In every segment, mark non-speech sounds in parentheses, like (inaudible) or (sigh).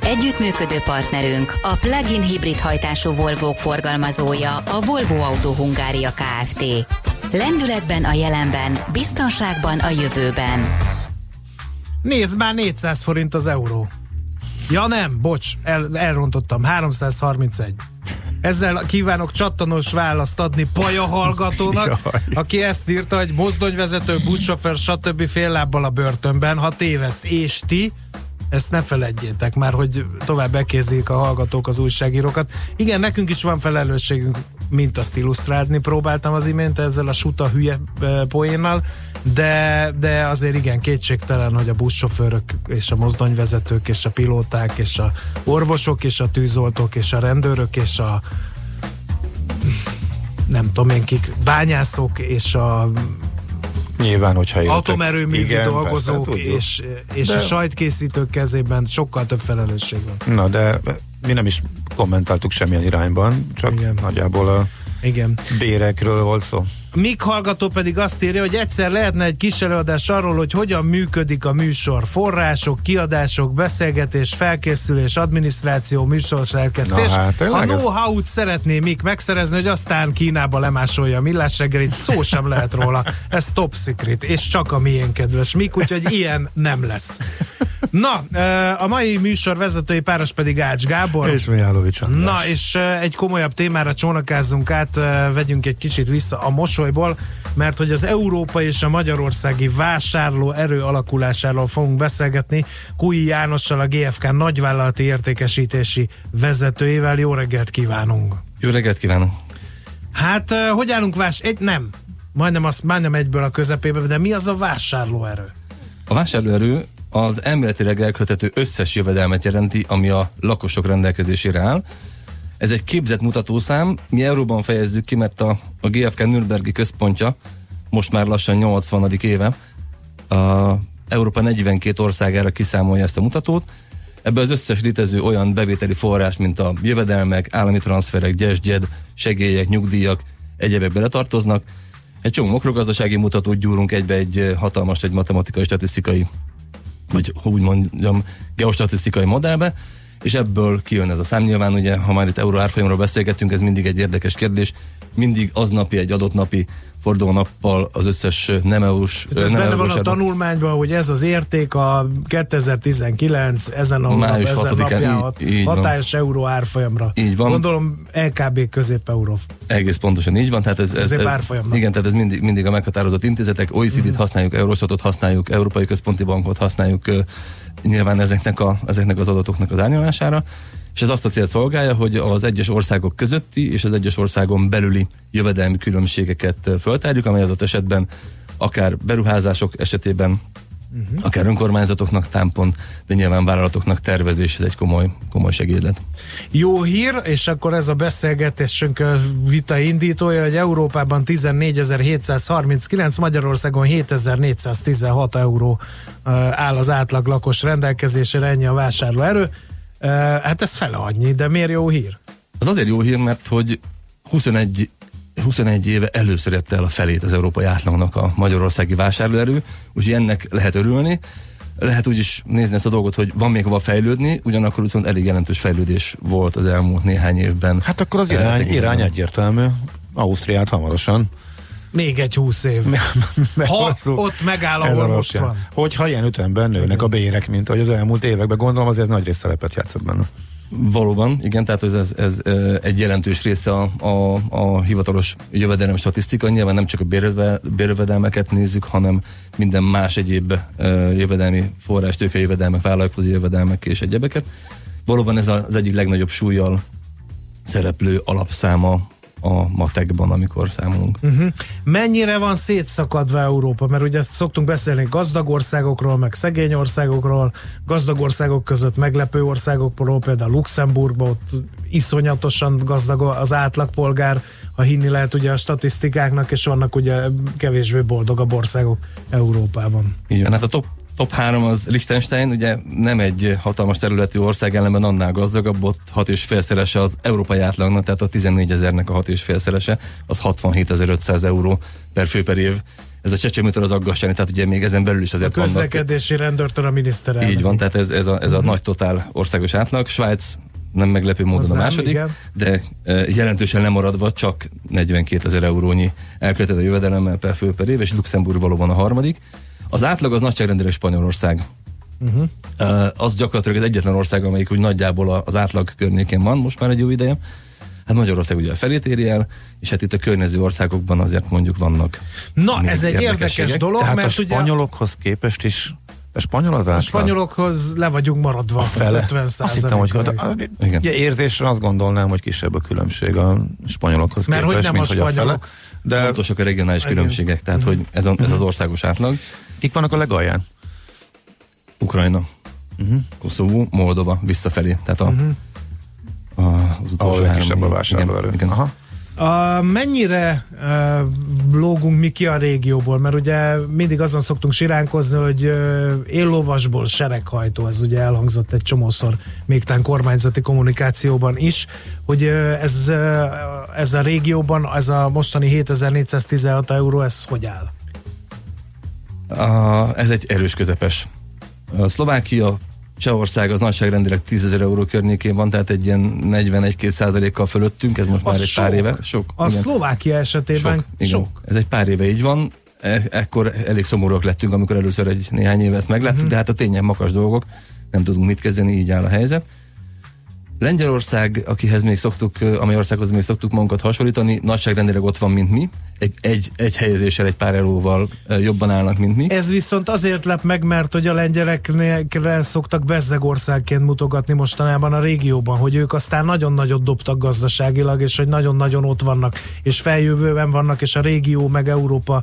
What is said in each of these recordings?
Együttműködő partnerünk a plug-in hibrid hajtású Volvo forgalmazója a Volvo Auto Hungária Kft. Lendületben a jelenben, biztonságban a jövőben. Nézd már 400 forint az euró. Ja nem, bocs, el, elrontottam. 331. Ezzel kívánok csattanos választ adni Paja hallgatónak, (laughs) aki ezt írta, hogy mozdonyvezető, buszsofőr, stb. fél lábbal a börtönben, ha téveszt, és ti, ezt ne feledjétek már, hogy tovább bekézik a hallgatók az újságírókat. Igen, nekünk is van felelősségünk, mint azt illusztrálni próbáltam az imént ezzel a suta hülye poénnal, de, de azért igen, kétségtelen, hogy a buszsofőrök és a mozdonyvezetők és a pilóták és a orvosok és a tűzoltók és a rendőrök és a nem tudom én kik, bányászok és a Nyilván, hogyha éltek. Atomerőművi dolgozók persze, és, és de... a sajtkészítők kezében sokkal több felelősség van. Na, de mi nem is kommentáltuk semmilyen irányban, csak Igen. nagyjából a Igen. bérekről volt szó. Mik hallgató pedig azt írja, hogy egyszer lehetne egy kis előadás arról, hogy hogyan működik a műsor. Források, kiadások, beszélgetés, felkészülés, adminisztráció, műsorszerkesztés. Hát, a know-how-t szeretné Mik megszerezni, hogy aztán Kínába lemásolja a millás reggelit, szó sem lehet róla. Ez top secret, és csak a miénk kedves Mik, úgyhogy ilyen nem lesz. Na, a mai műsor vezetői páros pedig Ács Gábor. És Mijálovics Na, és egy komolyabb témára csónakázzunk át, vegyünk egy kicsit vissza a mosolyból, mert hogy az Európa és a Magyarországi vásárló erő alakulásáról fogunk beszélgetni Kui Jánossal, a GFK nagyvállalati értékesítési vezetőjével. Jó reggelt kívánunk! Jó reggelt kívánunk! Hát, hogy állunk vás... Egy, nem, majdnem, azt, majdnem egyből a közepébe, de mi az a vásárlóerő? A vásárlóerő az elméletileg elköltető összes jövedelmet jelenti, ami a lakosok rendelkezésére áll. Ez egy képzett mutatószám, mi euróban fejezzük ki, mert a, a GFK Nürnbergi központja most már lassan 80. éve a Európa 42 országára kiszámolja ezt a mutatót. Ebbe az összes létező olyan bevételi forrás, mint a jövedelmek, állami transferek, gyesgyed, segélyek, nyugdíjak, egyebek beletartoznak. Egy csomó makrogazdasági mutatót gyúrunk egybe egy hatalmas, egy matematikai, statisztikai vagy úgy mondjam, geostatisztikai modellbe, és ebből kijön ez a szám. Nyilván ugye, ha már itt euró árfolyamról beszélgetünk, ez mindig egy érdekes kérdés. Mindig aznapi, egy adott napi fordulónappal az összes nem EU-s... Ez nem benne van a tanulmányban, hogy ez az érték a 2019 ezen a Május nap, ezen napján így, így hatályos van. euró árfolyamra. Így van. Gondolom LKB közép euró. Egész pontosan így van. Tehát ez, ez, ez, igen, tehát ez mindig, mindig a meghatározott intézetek. OECD-t uh-huh. használjuk, Eurostatot használjuk, Európai Központi Bankot használjuk, nyilván ezeknek, a, ezeknek az adatoknak az árnyalására és ez azt a cél szolgálja, hogy az egyes országok közötti és az egyes országon belüli jövedelmi különbségeket föltárjuk, amely adott esetben akár beruházások esetében uh-huh. akár önkormányzatoknak támpon, de nyilván vállalatoknak tervezés, ez egy komoly, komoly segédlet. Jó hír, és akkor ez a beszélgetésünk vita indítója, hogy Európában 14.739, Magyarországon 7.416 euró áll az átlag lakos rendelkezésére, ennyi a vásárlóerő. Hát ez fele annyi, de miért jó hír? Az azért jó hír, mert hogy 21 21 éve először érte el a felét az európai átlagnak a magyarországi vásárlóerő, úgyhogy ennek lehet örülni. Lehet úgy is nézni ezt a dolgot, hogy van még hova fejlődni, ugyanakkor viszont elég jelentős fejlődés volt az elmúlt néhány évben. Hát akkor az irány, irány egyértelmű. Ausztriát hamarosan még egy húsz év. (laughs) ha ott megáll, ahol most van. Hogyha ilyen ütemben nőnek a bérek, mint ahogy az elmúlt években gondolom, azért nagy rész szerepet játszott benne. Valóban, igen, tehát ez, ez, ez egy jelentős része a, a, a hivatalos jövedelem statisztika. Nyilván nem csak a bérjövedelmeket nézzük, hanem minden más egyéb jövedelmi forrás, tőke jövedelmek, vállalkozó jövedelmek és egyebeket. Valóban ez az egyik legnagyobb súlyjal szereplő alapszáma a matekban, amikor számolunk. Uh-huh. Mennyire van szétszakadva Európa? Mert ugye szoktunk beszélni gazdag országokról, meg szegény országokról, gazdag országok között meglepő országokról, például Luxemburgban ott iszonyatosan gazdag az átlagpolgár, ha hinni lehet ugye a statisztikáknak, és vannak ugye kevésbé boldogabb országok Európában. Igen, hát a top top 3 az Liechtenstein, ugye nem egy hatalmas területű ország, ellenben annál gazdagabb, ott 6,5-szerese az európai átlagnak, tehát a 14 ezernek a 6,5-szerese, az 67.500 euró per fő per év. Ez a csecsemőtől az aggasztani, tehát ugye még ezen belül is azért a közlekedési vannak. rendőrtől a miniszterelnök. Így van, tehát ez, ez, a, ez a uh-huh. nagy totál országos átlag. Svájc nem meglepő módon az a második, nem, de e, jelentősen lemaradva csak 42 ezer eurónyi elkövetett jövedelemmel per fő per év, és Luxemburg valóban a harmadik. Az átlag az nagyságrendileg Spanyolország. Uh-huh. Uh, az gyakorlatilag az egyetlen ország, amelyik úgy nagyjából az átlag környékén van most már egy jó ideje. Hát Magyarország ugye a felét éri el, és hát itt a környező országokban azért mondjuk vannak. Na, ez egy érdekes dolog, Tehát mert a spanyolokhoz ugye... képest is a spanyol az A spanyolokhoz le vagyunk maradva. A fele. 50 azt hittem, hogy a, igen. érzésre azt gondolnám, hogy kisebb a különbség a spanyolokhoz Mert képest, hogy nem mint a spanyolok. Hogy a fele. De fontosak a regionális igen. különbségek, tehát hogy ez, a, ez az országos átlag. Kik vannak a legalján? Ukrajna, uh-huh. Koszovó, Moldova, visszafelé. Tehát a, uh-huh. a, az utolsó három. kisebb a vásárlóerő. Igen, igen. Aha. A, mennyire uh, lógunk mi ki a régióból? Mert ugye mindig azon szoktunk siránkozni, hogy uh, éllovasból sereghajtó, ez ugye elhangzott egy csomószor még tán kormányzati kommunikációban is, hogy ez, ez a régióban, ez a mostani 7416 euró, ez hogy áll? A, ez egy erős közepes. A Szlovákia, Csehország az nagyságrendileg 10 ezer euró környékén van, tehát egy ilyen 41-2 százalékkal fölöttünk, ez most az már egy sok. pár éve. Sok. A igen. Szlovákia esetében sok. Igen. sok. Ez egy pár éve így van. E- ekkor elég szomorúak lettünk, amikor először egy néhány éve ezt megláttuk, uh-huh. de hát a tények makas dolgok, nem tudunk mit kezdeni, így áll a helyzet. Lengyelország, akihez még szoktuk, amely országhoz még szoktuk magunkat hasonlítani, nagyságrendileg ott van, mint mi. Egy, egy, egy helyezéssel, egy pár euróval jobban állnak, mint mi. Ez viszont azért lep meg, mert hogy a lengyelekre szoktak bezzegországként mutogatni mostanában a régióban, hogy ők aztán nagyon nagyot dobtak gazdaságilag, és hogy nagyon-nagyon ott vannak, és feljövőben vannak, és a régió meg Európa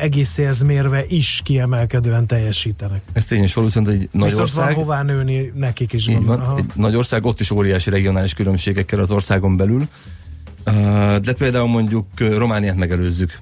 egészéhez mérve is kiemelkedően teljesítenek. Ez tényes, valószínűleg egy nagy Viszont ország. van hová nőni nekik is. Így van, egy nagy ország, ott is óriási regionális különbségekkel az országon belül. De például mondjuk Romániát megelőzzük.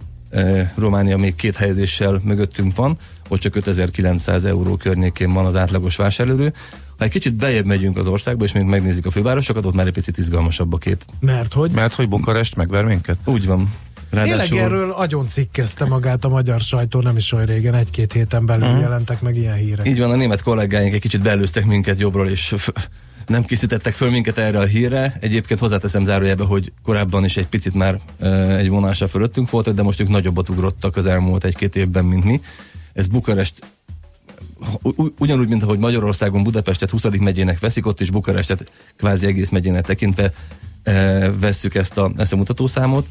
Románia még két helyezéssel mögöttünk van, ott csak 5900 euró környékén van az átlagos vásárlóerő. Ha egy kicsit bejebb megyünk az országba, és még megnézzük a fővárosokat, ott már egy picit izgalmasabb a kép. Mert hogy? Mert hogy Bukarest megver minket? Úgy van. Ráadásul... Tényleg erről agyon cikkezte magát a magyar sajtó, nem is olyan régen, egy-két héten belül uh-huh. jelentek meg ilyen hírek. Így van, a német kollégáink egy kicsit belőztek minket jobbról, és nem készítettek föl minket erre a hírre. Egyébként hozzáteszem zárójelbe, hogy korábban is egy picit már e, egy vonással fölöttünk voltak, de most ők nagyobbat ugrottak az elmúlt egy-két évben, mint mi. Ez Bukarest ugyanúgy, mint ahogy Magyarországon Budapestet 20. megyének veszik, ott is Bukarestet kvázi egész megyének tekintve e, vesszük ezt a, ezt a mutatószámot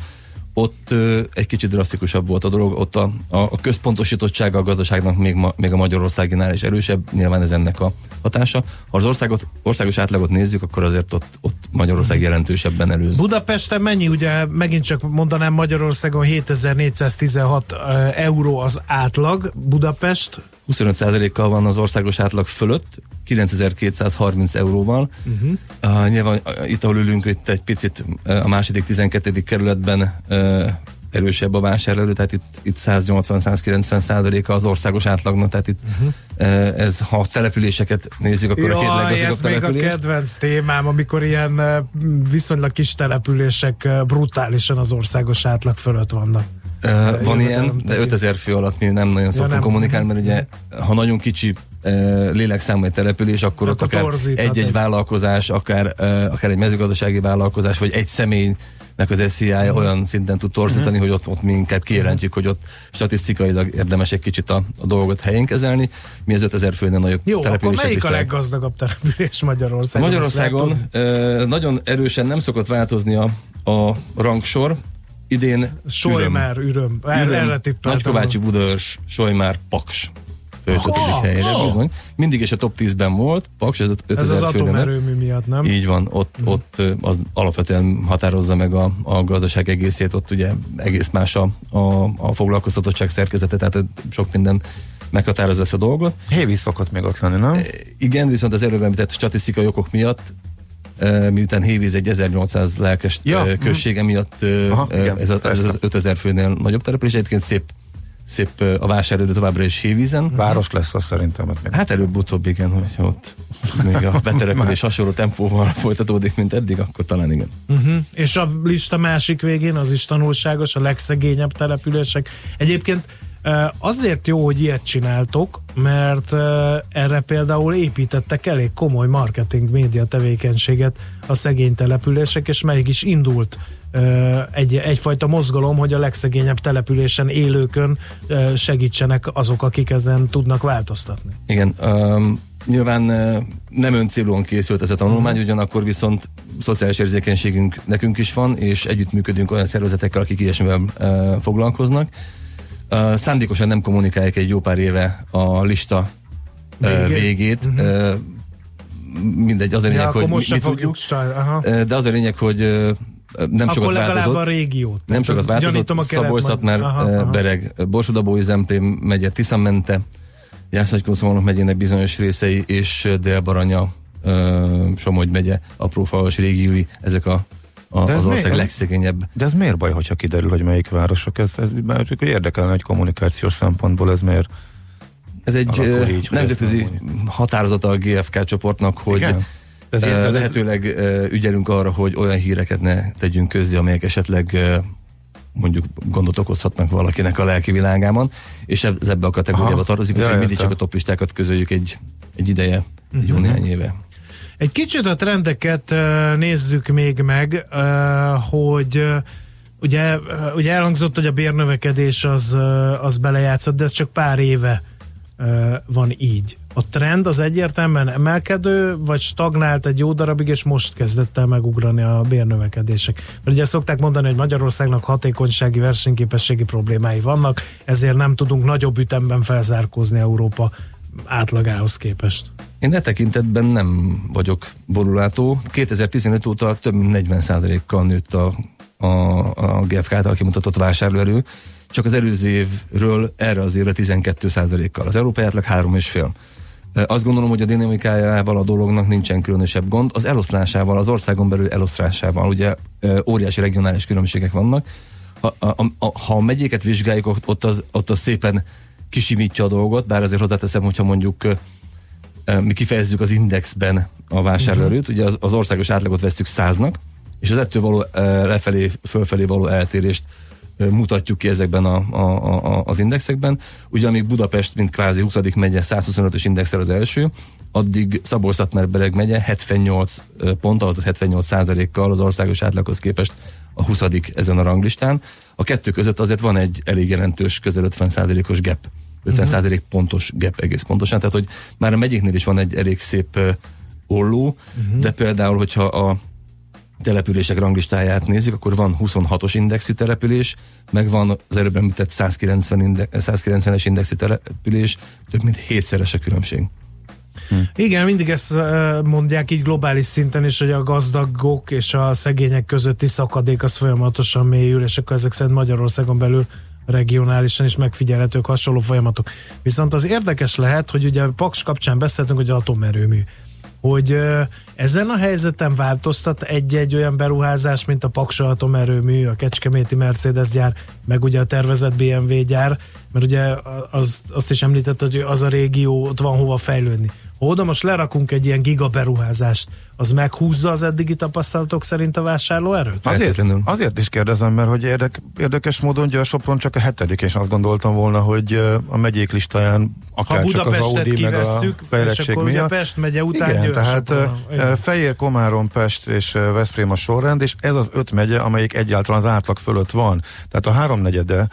ott ö, egy kicsit drasztikusabb volt a dolog, ott a, a, a központosítottsága a gazdaságnak még, ma, még a Magyarországinál is erősebb, nyilván ez ennek a hatása. Ha az országot, országos átlagot nézzük, akkor azért ott, ott Magyarország mhm. jelentősebben előz. Budapesten mennyi, ugye megint csak mondanám Magyarországon 7416 euró az átlag, Budapest 25%-kal van az országos átlag fölött, 9230 euróval. Uh-huh. Uh, nyilván uh, itt, ahol ülünk, itt egy picit uh, a második 12. kerületben uh, erősebb a vásárló, tehát itt, itt 180-190 százaléka az országos átlagnak, tehát itt uh-huh. uh, ez, ha a településeket nézzük, akkor Jaj, a két leggazdagabb ez település. még a kedvenc témám, amikor ilyen uh, viszonylag kis települések brutálisan az országos átlag fölött vannak. Uh, van ilyen, de 5000 fő alatt mi nem nagyon szoktunk kommunikálni, mert ugye ha nagyon kicsi uh, lélekszámú egy település, akkor, akkor ott akár egy-egy vállalkozás, akár, uh, akár egy mezőgazdasági vállalkozás, vagy egy személy nek az SZIA uh-huh. olyan szinten tud torzítani, uh-huh. hogy ott, ott mi inkább kijelentjük, hogy ott statisztikailag érdemes egy kicsit a, a dolgot helyén kezelni. Mi az 5000 főnél nagyobb Jó, akkor melyik a leggazdagabb település Magyarországon? Magyarországon nagyon erősen nem szokott változni a, a rangsor, idén Solymár, üröm. üröm. üröm. Erre Nagykovácsi Budaörs, Solymár, Paks. Ha, helyre, ha. bizony. Mindig is a top 10-ben volt, Paks, ez Ez 5000 az főnél. atomerőmű miatt, nem? Így van, ott, Mhm. ott az alapvetően határozza meg a, a gazdaság egészét, ott ugye egész más a, a, a foglalkoztatottság szerkezete, tehát sok minden meghatározza ezt a dolgot. Hévíz szokott még ott lenni, nem? Igen, viszont az előbb említett statisztikai okok miatt miután Hévíz egy 1800 lelkes Ja, mhm. községe miatt ö, Aha, igen, ez, a, ez az 5000 főnél nagyobb település, egyébként szép, szép a vásárlódő továbbra is Hévízen. Város lesz az szerintem. még. Hát előbb-utóbb igen, hogyha ott még a (laughs) betelepülés hasonló tempóval folytatódik, mint eddig, akkor talán igen. Uh-huh. És a lista másik végén az is tanulságos, a legszegényebb települések. Egyébként azért jó, hogy ilyet csináltok, mert erre például építettek elég komoly marketing média tevékenységet a szegény települések, és meg is indult egy, egyfajta mozgalom, hogy a legszegényebb településen élőkön segítsenek azok, akik ezen tudnak változtatni. Igen, um, nyilván nem öncélúan készült ez a tanulmány, ugyanakkor viszont szociális érzékenységünk nekünk is van, és együttműködünk olyan szervezetekkel, akik ilyesmivel uh, foglalkoznak. Uh, szándékosan nem kommunikálják egy jó pár éve a lista uh, Végét. végét. Uh, mindegy, az a lényeg, Ja, hogy mi, most mi fogjuk. tudjuk, aha. de az a lényeg, hogy nem Akkor sokat változott. a régiót. Nem sokat változott, a kelet- Szabolcs-Szatmár, Aha, aha. Bereg, Borsodabói Zemplén megye, Tiszamente, Jászlagykószolnok megyének bizonyos részei, és Dél-Baranya, Somogy megye, apró falos régiói, ezek a, a, De az ország miért? legszegényebb. De ez miért baj, hogyha kiderül, hogy melyik városok? Ez, ez már csak érdekelne, hogy kommunikációs szempontból ez miért. Ez egy ö, így, nemzetközi határozata a GFK csoportnak, hogy Igen? Ez lehetőleg ö, ügyelünk arra, hogy olyan híreket ne tegyünk közzé, amelyek esetleg mondjuk gondot okozhatnak valakinek a lelki világában, és ez ebbe a kategóriába tartozik, úgyhogy mindig csak a topistákat közöljük egy, egy ideje, egy jó néhány éve. Egy kicsit a trendeket nézzük még meg, hogy ugye, ugye elhangzott, hogy a bérnövekedés az, az belejátszott, de ez csak pár éve van így. A trend az egyértelműen emelkedő, vagy stagnált egy jó darabig, és most kezdett el megugrani a bérnövekedések. Mert ugye szokták mondani, hogy Magyarországnak hatékonysági, versenyképességi problémái vannak, ezért nem tudunk nagyobb ütemben felzárkózni Európa átlagához képest. Én e tekintetben nem vagyok borulátó. 2015 óta több mint 40%-kal nőtt a, a, a GFK által kimutatott vásárlóerő, csak az előző évről erre az évre 12%-kal. Az európai átlag 3,5. E, Azt gondolom, hogy a dinamikájával a dolognak nincsen különösebb gond. Az eloszlásával, az országon belül eloszlásával, ugye óriási regionális különbségek vannak. Ha a, a, ha a megyéket vizsgáljuk, ott- az, ott az szépen kisimítja a dolgot, bár azért hozzáteszem, hogyha mondjuk mi kifejezzük az indexben a vásárlóerőt, ugye az, az országos átlagot vesszük száznak, és az ettől való lefelé, fölfelé való eltérést mutatjuk ki ezekben a, a, a, az indexekben. Ugye amíg Budapest, mint kvázi 20. megye 125-ös indexel az első, addig szabolcs bereg megye 78 ö, pont, azaz 78 százalékkal az országos átlaghoz képest a 20. ezen a ranglistán. A kettő között azért van egy elég jelentős, közel 50 százalékos gap. 50 százalék pontos gap egész pontosan, tehát hogy már a megyéknél is van egy elég szép uh, olló, de például, hogyha a települések ranglistáját nézzük, akkor van 26-os indexű település, meg van az előbb említett 190 inde- 190-es indexű település, több mint hétszeres a különbség. Igen, mindig ezt mondják így globális szinten is, hogy a gazdagok és a szegények közötti szakadék az folyamatosan mélyül, és akkor ezek szerint Magyarországon belül regionálisan is megfigyelhetők hasonló folyamatok. Viszont az érdekes lehet, hogy ugye Paks kapcsán beszéltünk, hogy atomerőmű hogy ezen a helyzeten változtat egy-egy olyan beruházás, mint a Paksa atomerőmű, a Kecskeméti Mercedes gyár, meg ugye a tervezett BMW gyár, mert ugye az, azt is említett, hogy az a régió, ott van hova fejlődni. Ha oda most lerakunk egy ilyen gigaberuházást, az meghúzza az eddigi tapasztalatok szerint a vásárlóerőt? Azért, azért is kérdezem, mert hogy érdek, érdekes módon a Sopron csak a hetedik, és azt gondoltam volna, hogy a megyék listáján Ha akár csak az Budapestet Audi, meg a kivesszük, és fejlettség akkor ugye miatt. Pest megye után Igen, győr tehát Sopron. Fejér, Komárom, Pest és Veszprém a sorrend, és ez az öt megye, amelyik egyáltalán az átlag fölött van. Tehát a háromnegyede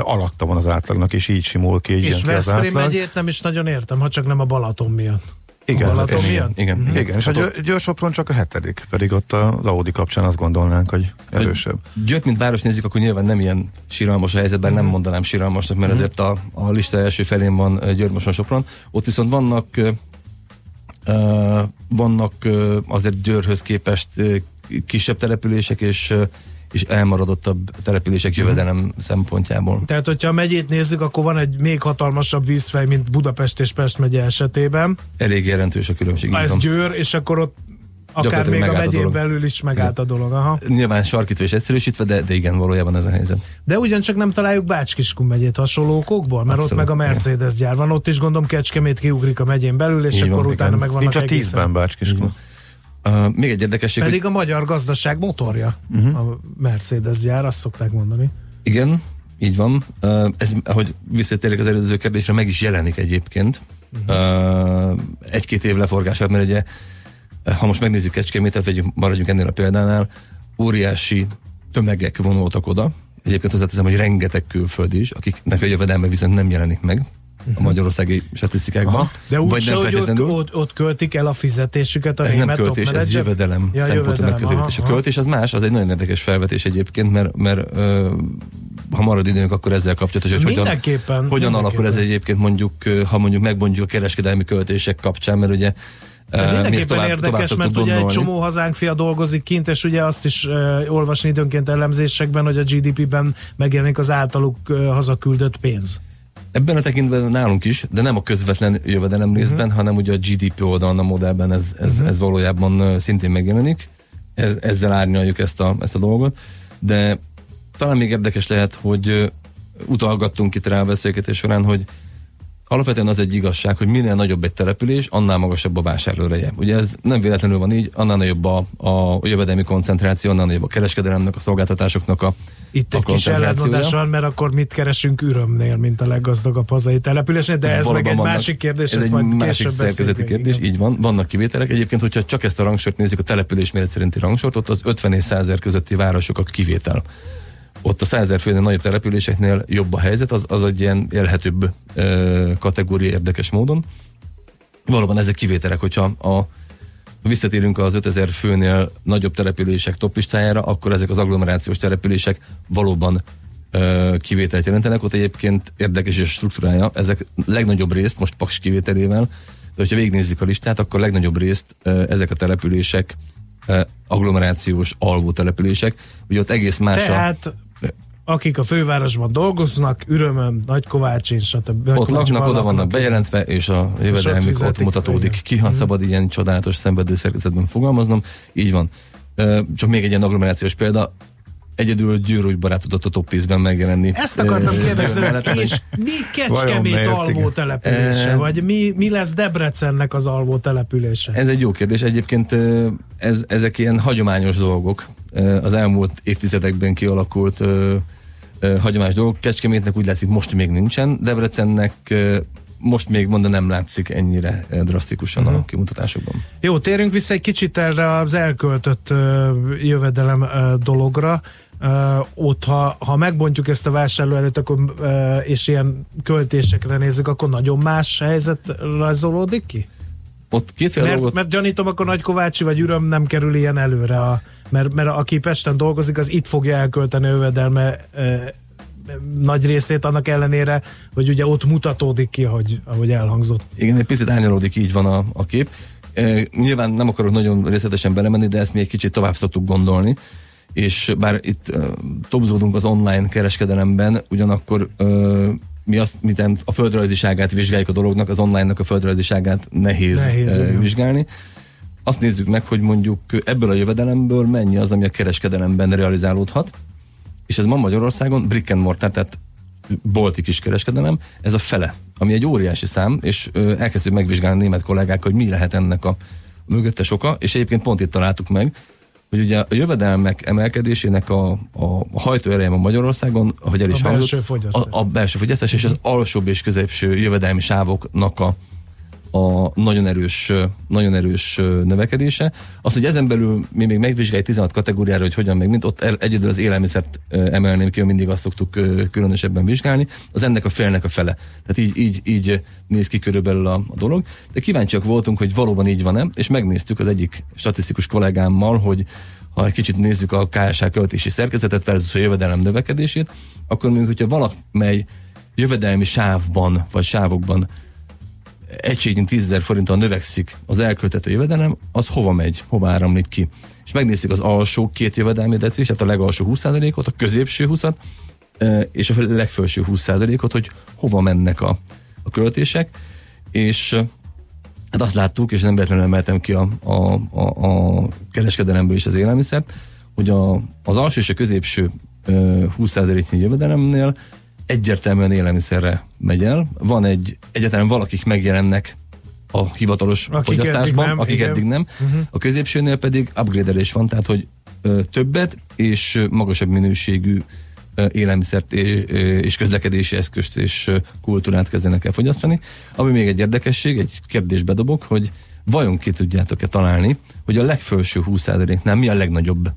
alatta van az átlagnak, és így simul ki, így És Veszprém megyét nem is nagyon értem, ha csak nem a Balaton miatt. Igen, Balaton igen? Igen, Mhm. igen. Igen, és a Győr, Győr Sopron csak a hetedik, pedig ott az Audi kapcsán azt gondolnánk, hogy erősebb. Győrt, mint város nézzük, akkor nyilván nem ilyen síralmas a helyzetben, nem mondanám síralmasnak, mert azért a, a lista első felén van Győr, Moson, Sopron. Ott viszont vannak ö, vannak ö, azért Győrhöz képest ö, kisebb települések és ö, és elmaradottabb települések jövedelem szempontjából. Tehát, hogyha a megyét nézzük, akkor van egy még hatalmasabb vízfej, mint Budapest és Pest megye esetében. Elég jelentős a különbség. Ez van. Győr, és akkor ott akár még a a megyén dolog. belül is megállt a dolog. Aha. Nyilván sarkítva és egyszerűsítve, de, de igen, valójában ez a helyzet. De ugyancsak nem találjuk Bács-Kiskun megyét hasonló okokból, mert Abszolút, ott meg a Mercedes gyár van, ott is gondolom Kecskemét kiugrik a megyén belül, és Így akkor van, utána igen. meg vannak Nincs a tízben Bácskiskun. Uh, még egy érdekesség, hogy Pedig a magyar gazdaság motorja uh-huh. a Mercedes gyár, azt szokták mondani. Igen, így van. Uh, ez, ahogy visszatérek az előző kérdésre, meg is jelenik egyébként. Uh, egy-két év leforgását, mert ugye, ha most megnézzük Kecskemétet, vagy maradjunk ennél a példánál, óriási tömegek vonultak oda. Egyébként hozzáteszem, hogy rengeteg külföldi is, akiknek a jövedelme viszont nem jelenik meg a magyarországi statisztikákban. Aha. De úgy vagy se, nem hogy ott, ott, ott költik el a fizetésüket a Ez nem költés, ez jövedelem Ja, szempontú megközelítés. A költés az más, az egy nagyon érdekes felvetés egyébként, mert, mert ö, ha marad időnk, akkor ezzel kapcsolatos, hogy hogyan, Mindenképpen, hogyan alakul ez mindenképpen. egyébként mondjuk, ha mondjuk megmondjuk a kereskedelmi költések kapcsán, mert ugye Ez mindenképpen tovább, tovább érdekes, szoktuk mert ugye egy csomó hazánk fia dolgozik kint, és ugye azt is uh, olvasni időnként elemzésekben, hogy a GDP-ben megjelenik az általuk uh, hazaküldött pénz. Ebben a tekintetben nálunk is, de nem a közvetlen jövedelem Mhm. részben, hanem ugye a GDP oldalon a modellben ez, ez, ez valójában szintén megjelenik. Ez, ezzel árnyaljuk ezt a, ezt a dolgot. De talán még érdekes lehet, hogy utalgattunk itt rá a beszélgetés során, hogy alapvetően az egy igazság, hogy minél nagyobb egy település, annál magasabb a vásárlóereje. Ugye ez nem véletlenül van így, annál nagyobb a, a jövedelmi koncentráció, annál nagyobb a kereskedelemnek, a szolgáltatásoknak a Itt a egy kis ellentmondás van, mert akkor mit keresünk ürömnél, mint a leggazdagabb hazai településnél, de ez Valóban meg egy vannak- másik kérdés, ez ezt egy majd másik szerkezeti kérdés, igen. így van, vannak kivételek. Egyébként, hogyha csak ezt a rangsort nézzük, a település méret szerinti rangsort, ott az 50 és 100 ezer közötti városok a kivétel. Ott a 100 ezer főnél nagyobb településeknél jobb a helyzet, az, az egy ilyen élhetőbb ö, kategória érdekes módon. Valóban ezek kivételek, hogyha a visszatérünk az 5000 főnél nagyobb települések toplistájára, akkor ezek az agglomerációs települések valóban ö, kivételt jelentenek. Ott egyébként érdekes a struktúrája. Ezek legnagyobb részt, most Paks kivételével, de hogyha végignézzük a listát, akkor legnagyobb részt ö, ezek a települések agglomerációs alvó települések. Ugye ott egész más a... Akik a fővárosban dolgoznak, Ürömön, Nagykovácsin, stb. Ott laknak, oda vannak bejelentve, és a jövedelmük ott fizetik, mutatódik igen. ki, ha szabad ilyen csodálatos szenvedő szerkezetben fogalmaznom. Így van. Csak még egy ilyen agglomerációs példa. Egyedül Győr barát tudott a top 10-ben megjelenni. Ezt akartam kérdezni, hogy és mi Kecskemét alvó települése, Eh, vagy mi, mi lesz Debrecennek az alvó települése? Ez egy jó kérdés. Egyébként ez, ezek ilyen hagyományos dolgok. Az elmúlt évtizedekben kialakult ö, ö, hagyományos dolgok. Kecskemétnek úgy látszik most még nincsen. Debrecennek ö, most még mondta nem látszik ennyire drasztikusan Mhm. a kimutatásokban. Jó, térjünk vissza egy kicsit erre az elköltött ö, jövedelem ö, dologra. Ö, ott, ha, ha megbontjuk ezt a vásárló előtt, akkor, ö, és ilyen költésekre nézzük, akkor nagyon más helyzet rajzolódik ki? Ott kétféle Mert, dolgot... mert gyanítom, akkor Nagykovácsi vagy Üröm nem kerül ilyen előre, a, mert, mert aki Pesten dolgozik, az itt fogja elkölteni a jövedelme ö, nagy részét annak ellenére, hogy ugye ott mutatódik ki, ahogy, ahogy elhangzott. Igen, egy picit árnyalódik, így van a, a kép. E, nyilván nem akarok nagyon részletesen belemenni, de ezt mi egy kicsit tovább szoktuk gondolni, és bár itt e, topzódunk az online kereskedelemben, ugyanakkor e, mi azt, miten a földrajziságát vizsgáljuk a dolognak, az online-nak a földrajziságát nehéz, Nehéz, igen. vizsgálni. Azt nézzük meg, hogy mondjuk ebből a jövedelemből mennyi az, ami a kereskedelemben realizálódhat, és ez ma Magyarországon brick and mortar, tehát bolti kiskereskedelem, ez a fele, ami egy óriási szám, és ö, elkezdtük megvizsgálni a német kollégák, hogy mi lehet ennek a mögöttes oka, és egyébként pont itt találtuk meg, hogy ugye a jövedelmek emelkedésének a, a, hajtóereje ma Magyarországon, ahogy el is A hangzott, belső fogyasztás. a, a belső fogyasztás és az alsóbb és középső jövedelmi sávoknak a, a nagyon erős, nagyon erős növekedése. Az, hogy ezen belül mi még megvizsgáljuk 16 kategóriára, hogy hogyan meg mint ott egyedül az élelmiszert emelném ki, mindig azt szoktuk különösebben vizsgálni, az ennek a félnek a fele. Tehát így, így, így néz ki körülbelül a, a dolog. De kíváncsiak voltunk, hogy valóban így van-e, és megnéztük az egyik statisztikus kollégámmal, hogy ha egy kicsit nézzük a KSH költési szerkezetet versus a jövedelem növekedését, akkor mondjuk, hogyha valamely jövedelmi sávban, vagy sávokban egységén 10 forinttal növekszik az elköltető jövedelem, az hova megy, hova áramlik ki. És megnézzük az alsó két jövedelmi decilist, tehát a legalsó 20%-ot, a középső 20-at, és a legfelső 20%-ot, hogy hova mennek a, a költések, és hát azt láttuk, és nem véletlenül emeltem ki a, a, a, a kereskedelemből is az élelmiszert, hogy a, az alsó és a középső 20%-nyi jövedelemnél egyértelműen élelmiszerre megy el. Van egy, egyáltalán valakik megjelennek a hivatalos akik fogyasztásban, eddig nem, akik igen. eddig nem. Uh-huh. A középsőnél pedig upgrade van, tehát hogy ö, többet és magasabb minőségű élelmiszert és közlekedési eszközt és kultúrát kezdenek el fogyasztani. Ami még egy érdekesség, egy kérdés bedobok, hogy vajon ki tudjátok-e találni, hogy a legfelső 20%-nál mi a legnagyobb?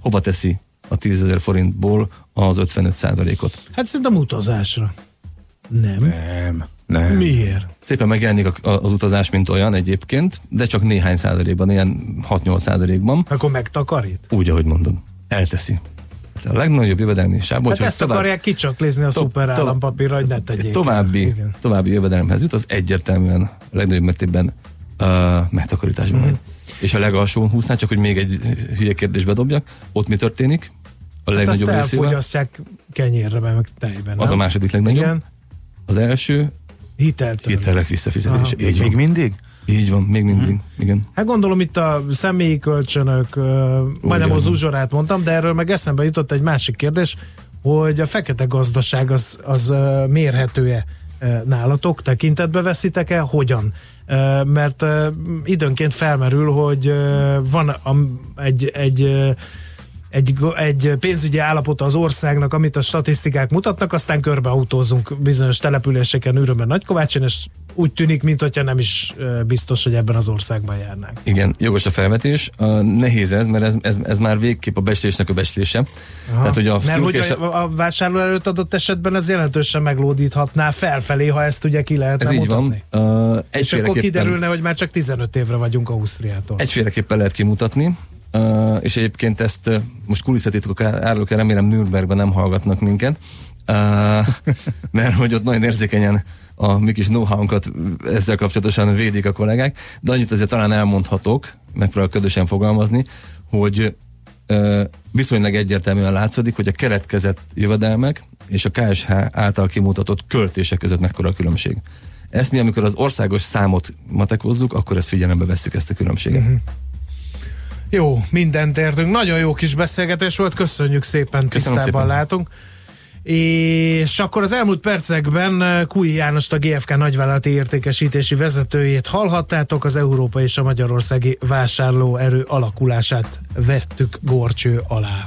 Hova teszi a 10 ezer forintból az 55 százalékot. Hát szerintem utazásra. Nem. Nem. Nem. Miért? Szépen megjelenik az utazás, mint olyan egyébként, de csak néhány százalékban, ilyen 6-8 százalékban. Akkor megtakarít? Úgy, ahogy mondom. Elteszi. A legnagyobb jövedelmi sáv. Hát ezt tovább, akarják kicsaklézni a to, szuper állampapírra, hogy ne tegyék további, el. további jövedelemhez jut, az egyértelműen a legnagyobb mértékben uh, megtakarításban mm. És a legalsó húsznál, csak hogy még egy hülye kérdésbe dobjak, ott mi történik? A hát legnagyobb azt részével. elfogyasztják kenyérre, meg tejben. Az a második legnagyobb. Igen. Az első Hiteltől. Hitelek visszafizetése. Így még mindig? Így van, még mindig, hmm. igen. Hát gondolom itt a személyi kölcsönök, uh, majdnem az uzsorát mondtam, de erről meg eszembe jutott egy másik kérdés, hogy a fekete gazdaság az, az uh, mérhető-e nálatok, tekintetbe veszitek-e, hogyan? Uh, mert uh, időnként felmerül, hogy van egy, egy egy, egy pénzügyi állapota az országnak, amit a statisztikák mutatnak, aztán körbeautózunk bizonyos településeken, Ürömben, Nagykovácson, és úgy tűnik, mint hogyha nem is biztos, hogy ebben az országban járnánk. Igen, jogos a felvetés. Nehéz ez, mert ez, ez, ez már végképp a bestésnek a bestése. Tehát, hogy a mert hogy a, a vásárló előtt adott esetben ez jelentősen meglódíthatná felfelé, ha ezt ugye ki lehetne ez mutatni. így van. Uh, és akkor kiderülne, hogy már csak 15 évre vagyunk Ausztriától. Egyféleképpen lehet kimutatni. És egyébként ezt uh, most kulisszatitkok árulok el, remélem Nürnbergben nem hallgatnak minket, (laughs) mert hogy ott nagyon érzékenyen a mi kis know ezzel kapcsolatosan védik a kollégák, de annyit azért talán elmondhatok, megpróbálok ködösen fogalmazni, hogy viszonylag egyértelműen látszik, hogy a keletkezett jövedelmek és a KSH által kimutatott költések között mekkora a különbség. Ezt mi, amikor az országos számot matekozzuk, akkor ezt figyelembe vesszük ezt a különbséget. Uh-huh. Jó, mindent értünk. Nagyon jó kis beszélgetés volt, köszönjük szépen, Köszönöm tisztában szépen. látunk. És akkor az elmúlt percekben eh, Kúi János a GFK nagyvállalati értékesítési vezetőjét hallhattátok, az Európa és a Magyarországi vásárlóerő alakulását vettük gorcső alá.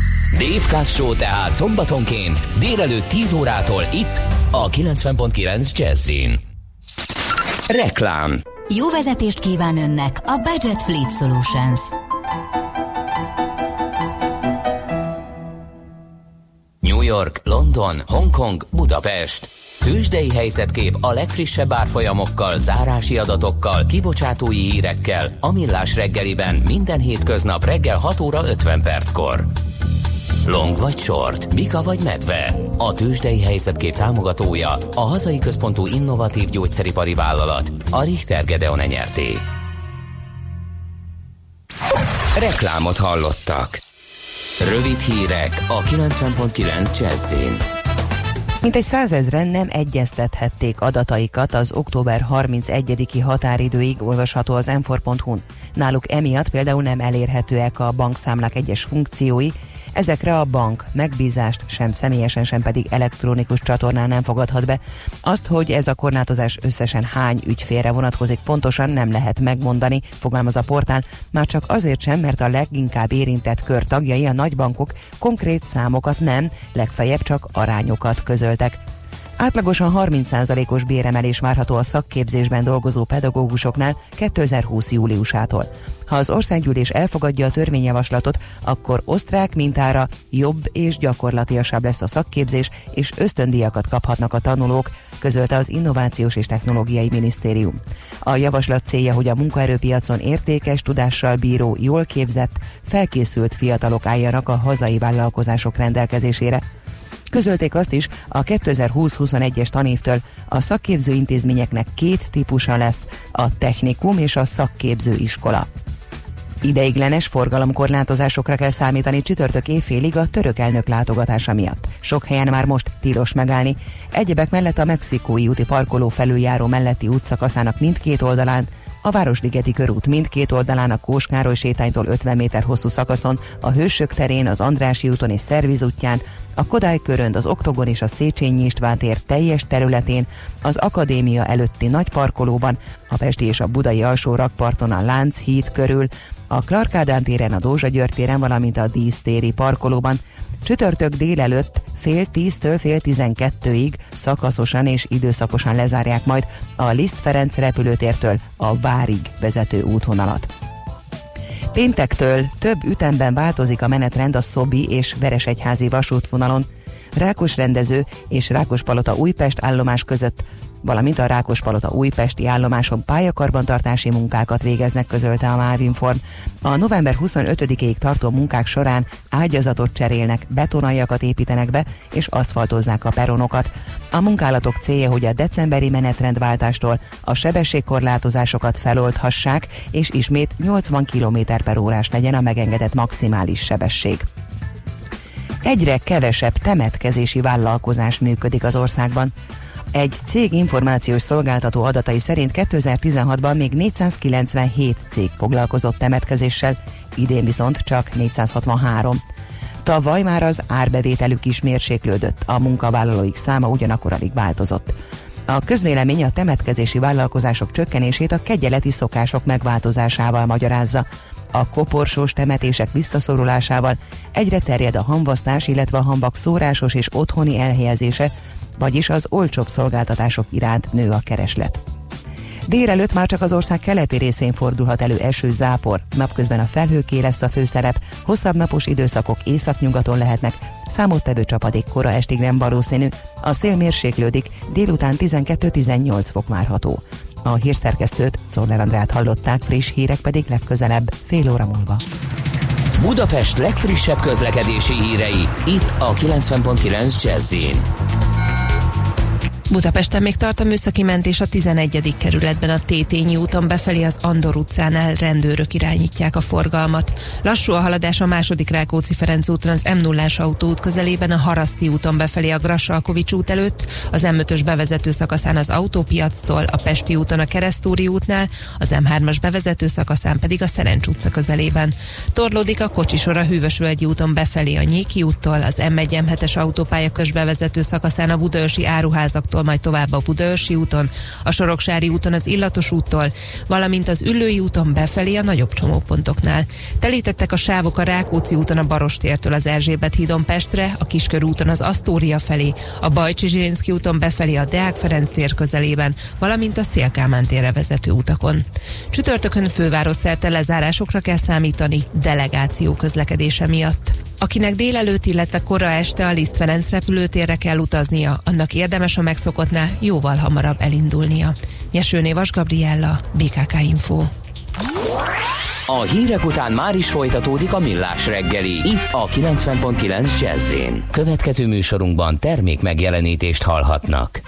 Dave Show tehát szombatonként délelőtt 10 órától itt a 90.9 Jazzin. Reklám Jó vezetést kíván önnek a Budget Fleet Solutions. New York, London, Hongkong, Budapest. Tőzsdei helyzetkép a legfrissebb árfolyamokkal, zárási adatokkal, kibocsátói hírekkel, a Millás reggeliben minden hétköznap reggel 6 óra 50 perckor. Long vagy short, Mika vagy medve. A tőzsdei helyzetkép támogatója a hazai központú innovatív gyógyszeripari vállalat, a Richter Gedeon nyerté. Reklámot hallottak. Rövid hírek a 90.9 Jazzin. Mintegy százezren nem egyeztethették adataikat az október 31-i határidőig olvasható az m n Náluk emiatt például nem elérhetőek a bankszámlák egyes funkciói, Ezekre a bank megbízást sem személyesen, sem pedig elektronikus csatornán nem fogadhat be. Azt, hogy ez a korlátozás összesen hány ügyfélre vonatkozik, pontosan nem lehet megmondani, fogalmaz a portál, már csak azért sem, mert a leginkább érintett kör tagjai a nagybankok konkrét számokat nem, legfeljebb csak arányokat közöltek. Átlagosan 30%-os béremelés várható a szakképzésben dolgozó pedagógusoknál 2020. júliusától. Ha az országgyűlés elfogadja a törvényjavaslatot, akkor osztrák mintára jobb és gyakorlatiasabb lesz a szakképzés, és ösztöndíjakat kaphatnak a tanulók, közölte az Innovációs és Technológiai Minisztérium. A javaslat célja, hogy a munkaerőpiacon értékes tudással bíró, jól képzett, felkészült fiatalok álljanak a hazai vállalkozások rendelkezésére, Közölték azt is, a 2020-21-es tanévtől a szakképző intézményeknek két típusa lesz, a technikum és a szakképző iskola. Ideiglenes forgalomkorlátozásokra kell számítani csütörtök éjfélig a török elnök látogatása miatt. Sok helyen már most tilos megállni. Egyebek mellett a mexikói úti parkoló felüljáró melletti útszakaszának mindkét oldalán a Városligeti körút mindkét oldalán a Kóskároly sétánytól 50 méter hosszú szakaszon, a Hősök terén, az Andrási úton és Szerviz útján, a Kodály körönd, az Oktogon és a Széchenyi István tér teljes területén, az Akadémia előtti nagy parkolóban, a Pesti és a Budai alsó rakparton a Lánc híd körül, a Clark Ádám téren, a Dózsa György téren, valamint a Dísztéri parkolóban. Csütörtök délelőtt fél tíztől fél tizenkettőig szakaszosan és időszakosan lezárják majd a Liszt Ferenc repülőtértő a Várig vezető útvonalat. Péntektől több ütemben változik a menetrend a Szobi és Veresegyházi vasútvonalon. Rákos rendező és Rákospalota Újpest állomás között valamint a Rákospalota újpesti állomáson pályakarbantartási munkákat végeznek, közölte a Mávinform. A november 25-ig tartó munkák során ágyazatot cserélnek, betonaljakat építenek be és aszfaltozzák a peronokat. A munkálatok célja, hogy a decemberi menetrendváltástól a sebességkorlátozásokat feloldhassák, és ismét 80 km per órás legyen a megengedett maximális sebesség. Egyre kevesebb temetkezési vállalkozás működik az országban. Egy cég információs szolgáltató adatai szerint 2016-ban még 497 cég foglalkozott temetkezéssel, idén viszont csak 463. Tavaly már az árbevételük is mérséklődött, a munkavállalóik száma ugyanakkor alig változott. A közvélemény a temetkezési vállalkozások csökkenését a kegyeleti szokások megváltozásával magyarázza. A koporsós temetések visszaszorulásával egyre terjed a hamvasztás, illetve a hambak szórásos és otthoni elhelyezése, vagyis az olcsóbb szolgáltatások iránt nő a kereslet. Délelőtt már csak az ország keleti részén fordulhat elő eső zápor, napközben a felhőké lesz a főszerep, hosszabb napos időszakok északnyugaton lehetnek, számottevő csapadék kora estig nem valószínű, a szél mérséklődik, délután 12-18 fok várható. A hírszerkesztőt, Czoller Andrát hallották, friss hírek pedig legközelebb, fél óra múlva. Budapest legfrissebb közlekedési hírei, itt a 90.9 jazz Budapesten még tart a műszaki mentés a 11. kerületben a Tétényi úton befelé az Andor utcánál rendőrök irányítják a forgalmat. Lassú a haladás a második Rákóczi Ferenc úton az m 0 autóút közelében a Haraszti úton befelé a Grassalkovics út előtt, az M5-ös bevezető szakaszán az autópiactól, a Pesti úton a Keresztúri útnál, az M3-as bevezető szakaszán pedig a Szerencs utca közelében. Torlódik a kocsisor a Hűvösvölgyi úton befelé a Nyéki úttól, az M1 M7-es autópálya bevezető szakaszán a Budaörsi áruházaktól úttól, majd tovább a Budaörsi úton, a Soroksári úton az Illatos úttól, valamint az Üllői úton befelé a nagyobb csomópontoknál. Telítettek a sávok a Rákóczi úton a Barostértől az Erzsébet hídon Pestre, a Kiskör úton az Asztória felé, a Bajcsi Zsirinszki úton befelé a Deák Ferenc tér közelében, valamint a Szélkámán térre vezető utakon. Csütörtökön főváros szerte lezárásokra kell számítani delegáció közlekedése miatt. Akinek délelőtt, illetve kora este a Liszt Ferenc repülőtérre kell utaznia, annak érdemes a megszokottnál jóval hamarabb elindulnia. Nyesőné Vas Gabriella, BKK Info. A hírek után már is folytatódik a millás reggeli, itt a 90.9 jazz Következő műsorunkban termék megjelenítést hallhatnak.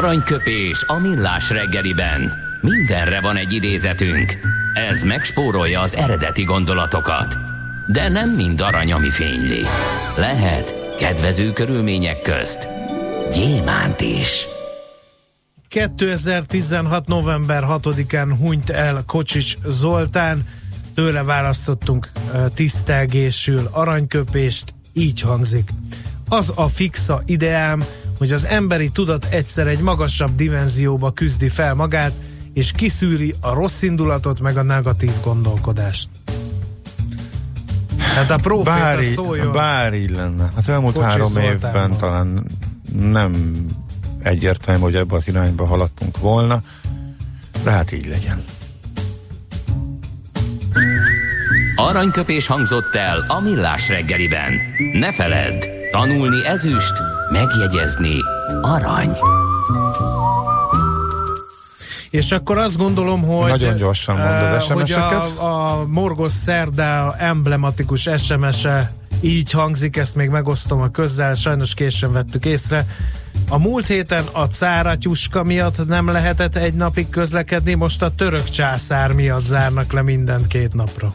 Aranyköpés a millás reggeliben. Mindenre van egy idézetünk. Ez megspórolja az eredeti gondolatokat. De nem mind arany, ami fényli. Lehet kedvező körülmények közt gyémánt is. 2016. november 6-án hunyt el Kocsics Zoltán, tőle választottunk tisztelgésül aranyköpést, így hangzik. Az a fixa ideám, hogy az emberi tudat egyszer egy magasabb dimenzióba küzdi fel magát, és kiszűri a rossz indulatot, meg a negatív gondolkodást. Hát a proféta Bár, így, szóljon. bár így lenne. Az elmúlt Kocsis három Zoltánban. évben talán nem egyértelmű, hogy ebbe az irányba haladtunk volna, de hát így legyen. Aranyköpés hangzott el a millás reggeliben. Ne feledd, tanulni ezüst, megjegyezni arany. És akkor azt gondolom, hogy... Nagyon gyorsan mondod eh, hogy SMS-eket. a, a Morgos Szerda emblematikus SMS-e így hangzik, ezt még megosztom a közzel, sajnos későn vettük észre. A múlt héten a cáratyuska miatt nem lehetett egy napig közlekedni, most a török császár miatt zárnak le mindent két napra.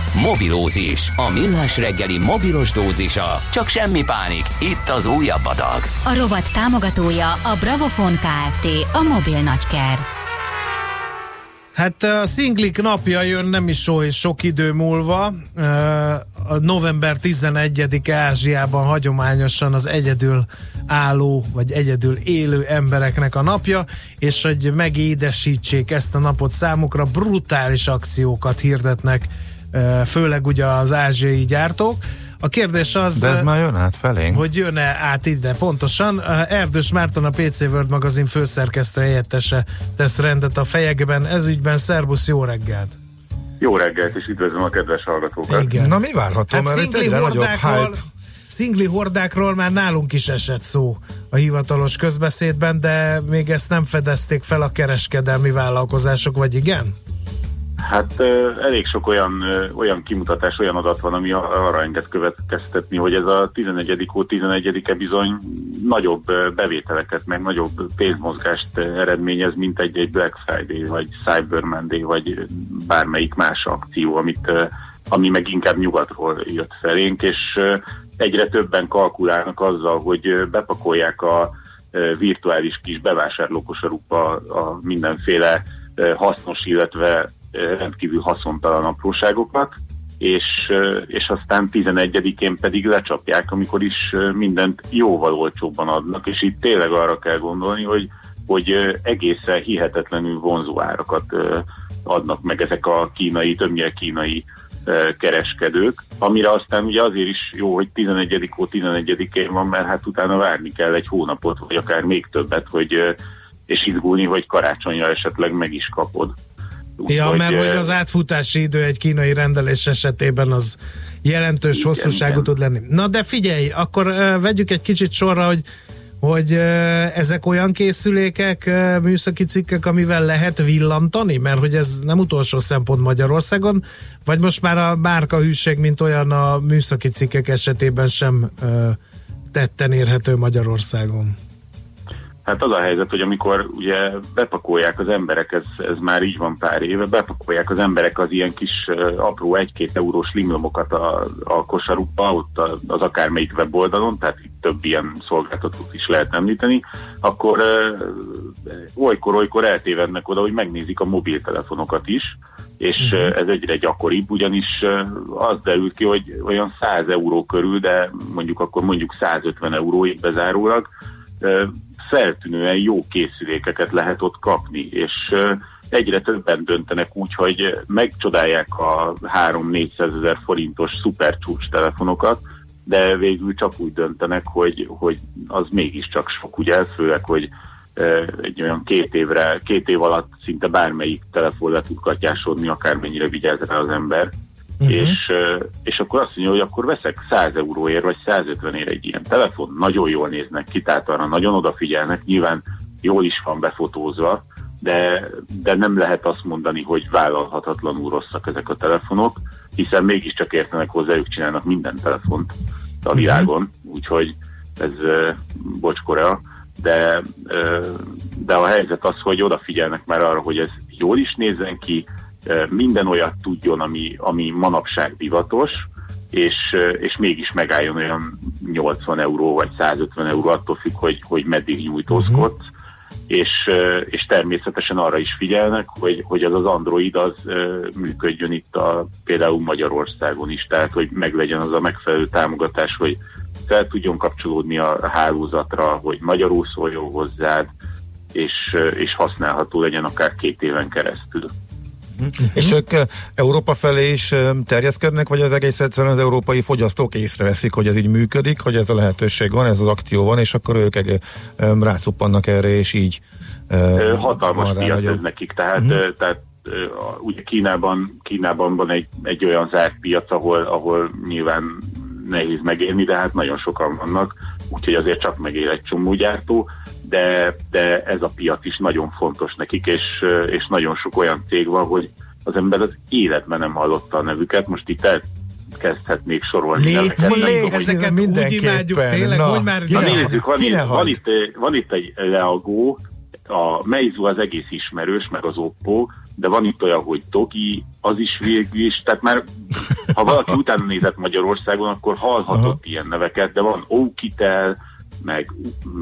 Mobilózis, a millás reggeli mobilos dózisa. Csak semmi pánik, itt az újabb adag. A rovat támogatója a Bravofon Kft. A mobil nagyker. Hát a szinglik napja jön nem is és sok idő múlva. A november 11 Ázsiában hagyományosan az egyedül álló, vagy egyedül élő embereknek a napja, és hogy megédesítsék ezt a napot számukra, brutális akciókat hirdetnek, főleg ugye az ázsiai gyártók. A kérdés az, De ez már jön át felénk. hogy jön-e át ide pontosan. Erdős Márton, a PC World magazin főszerkesztő helyettese tesz rendet a fejekben. Ez ügyben szervusz, jó reggelt! Jó reggelt, és üdvözlöm a kedves hallgatókat. Igen. Na mi várható, Hát mert itt egyre nagyobb hype. szingli hordákról már nálunk is esett szó a hivatalos közbeszédben, de még ezt nem fedezték fel a kereskedelmi vállalkozások, vagy igen? Hát elég sok olyan, olyan kimutatás, olyan adat van, ami arra enged következtetni, hogy ez a 11. hó 11-e bizony nagyobb bevételeket, meg nagyobb pénzmozgást eredményez, mint egy, egy Black Friday, vagy Cyber Monday, vagy bármelyik más akció, amit, ami meg inkább nyugatról jött felénk, és egyre többen kalkulálnak azzal, hogy bepakolják a virtuális kis bevásárlókosarukba a mindenféle hasznos, illetve rendkívül haszontalan apróságokat, és, és aztán 11-én pedig lecsapják, amikor is mindent jóval olcsóbban adnak, és itt tényleg arra kell gondolni, hogy, hogy egészen hihetetlenül vonzó árakat adnak meg ezek a kínai, többnyire kínai kereskedők, amire aztán ugye azért is jó, hogy 11 ó 11-én van, mert hát utána várni kell egy hónapot, vagy akár még többet, hogy és izgulni, hogy karácsonyra esetleg meg is kapod. Ja, Úgyhogy, mert hogy ö, az átfutási idő egy kínai rendelés esetében az jelentős Igen, hosszúságú igen. tud lenni. Na de figyelj, akkor uh, vegyük egy kicsit sorra, hogy hogy uh, ezek olyan készülékek, műszaki cikkek, amivel lehet villantani, mert hogy ez nem utolsó szempont Magyarországon, vagy most már a márka hűség, mint olyan a műszaki cikkek esetében sem tetten érhető Magyarországon. Hát az a helyzet, hogy amikor ugye bepakolják az emberek, ez, ez már így van pár éve, bepakolják az emberek az ilyen kis apró egy-két eurós limlomokat a, a kosarukba, ott az akármelyik weboldalon, tehát itt több ilyen szolgáltatót is lehet említeni, akkor olykor-olykor eltévednek oda, hogy megnézik a mobiltelefonokat is, és uh, ez egyre gyakoribb, ugyanis az derült ki, hogy olyan 100 euró körül, de mondjuk akkor mondjuk 150 euróig bezárólag, feltűnően jó készülékeket lehet ott kapni, és egyre többen döntenek úgy, hogy megcsodálják a 3-400 ezer forintos szupercsúcs telefonokat, de végül csak úgy döntenek, hogy, hogy az mégiscsak sok, ugye, főleg, hogy egy olyan két évre, két év alatt szinte bármelyik telefon le tud katyásodni, akármennyire vigyáz rá az ember. Uh-huh. És, és akkor azt mondja, hogy akkor veszek 100 euróért, vagy 150 ér egy ilyen telefon, nagyon jól néznek ki, tehát arra nagyon odafigyelnek, nyilván jól is van befotózva, de, de nem lehet azt mondani, hogy vállalhatatlanul rosszak ezek a telefonok, hiszen mégiscsak értenek hozzá, ők csinálnak minden telefont a világon, úgyhogy ez bocs Korea, de, de a helyzet az, hogy odafigyelnek már arra, hogy ez jól is nézzen ki, minden olyat tudjon, ami, ami manapság divatos, és, és mégis megálljon olyan 80 euró vagy 150 euró, attól függ, hogy, hogy meddig nyújtózkodsz, és, ö, és természetesen arra is figyelnek, hogy, hogy az az Android az működjön itt a, például Magyarországon is, tehát hogy meglegyen az a megfelelő támogatás, hogy fel tudjon kapcsolódni a hálózatra, hogy magyarul szóljon hozzád, és, és használható legyen akár két éven keresztül. És ők eh, Európa felé is eh, terjeszkednek, vagy az egész egyszerűen az európai fogyasztók észreveszik, hogy ez így működik, hogy ez a lehetőség van, ez az akció van, és akkor ők eh, rácuppannak erre, és így hatalmas piac nagyobb- ez nekik, tehát, uh-huh. tehát ugye Kínában, Kínában van egy, egy olyan zárt piac, ahol, ahol nyilván nehéz megélni, de hát nagyon sokan vannak, úgyhogy azért csak megél egy csomó gyártó, de, de ez a piac is nagyon fontos nekik, és, és nagyon sok olyan cég van, hogy az ember az életben nem hallotta a nevüket, most itt sorolni neveket. nem szíves, tudom, hogy- ezeket úgy mindenképpen. imádjuk, tényleg, Na, hogy már... Na ne- nézzük, van, itt, van, itt, van itt egy Leagó, a Meizu az egész ismerős, meg az Oppo, de van itt olyan, hogy Toki, az is végül is, tehát már ha valaki utána nézett Magyarországon, akkor hallhatott Aha. ilyen neveket, de van Oukitel, meg,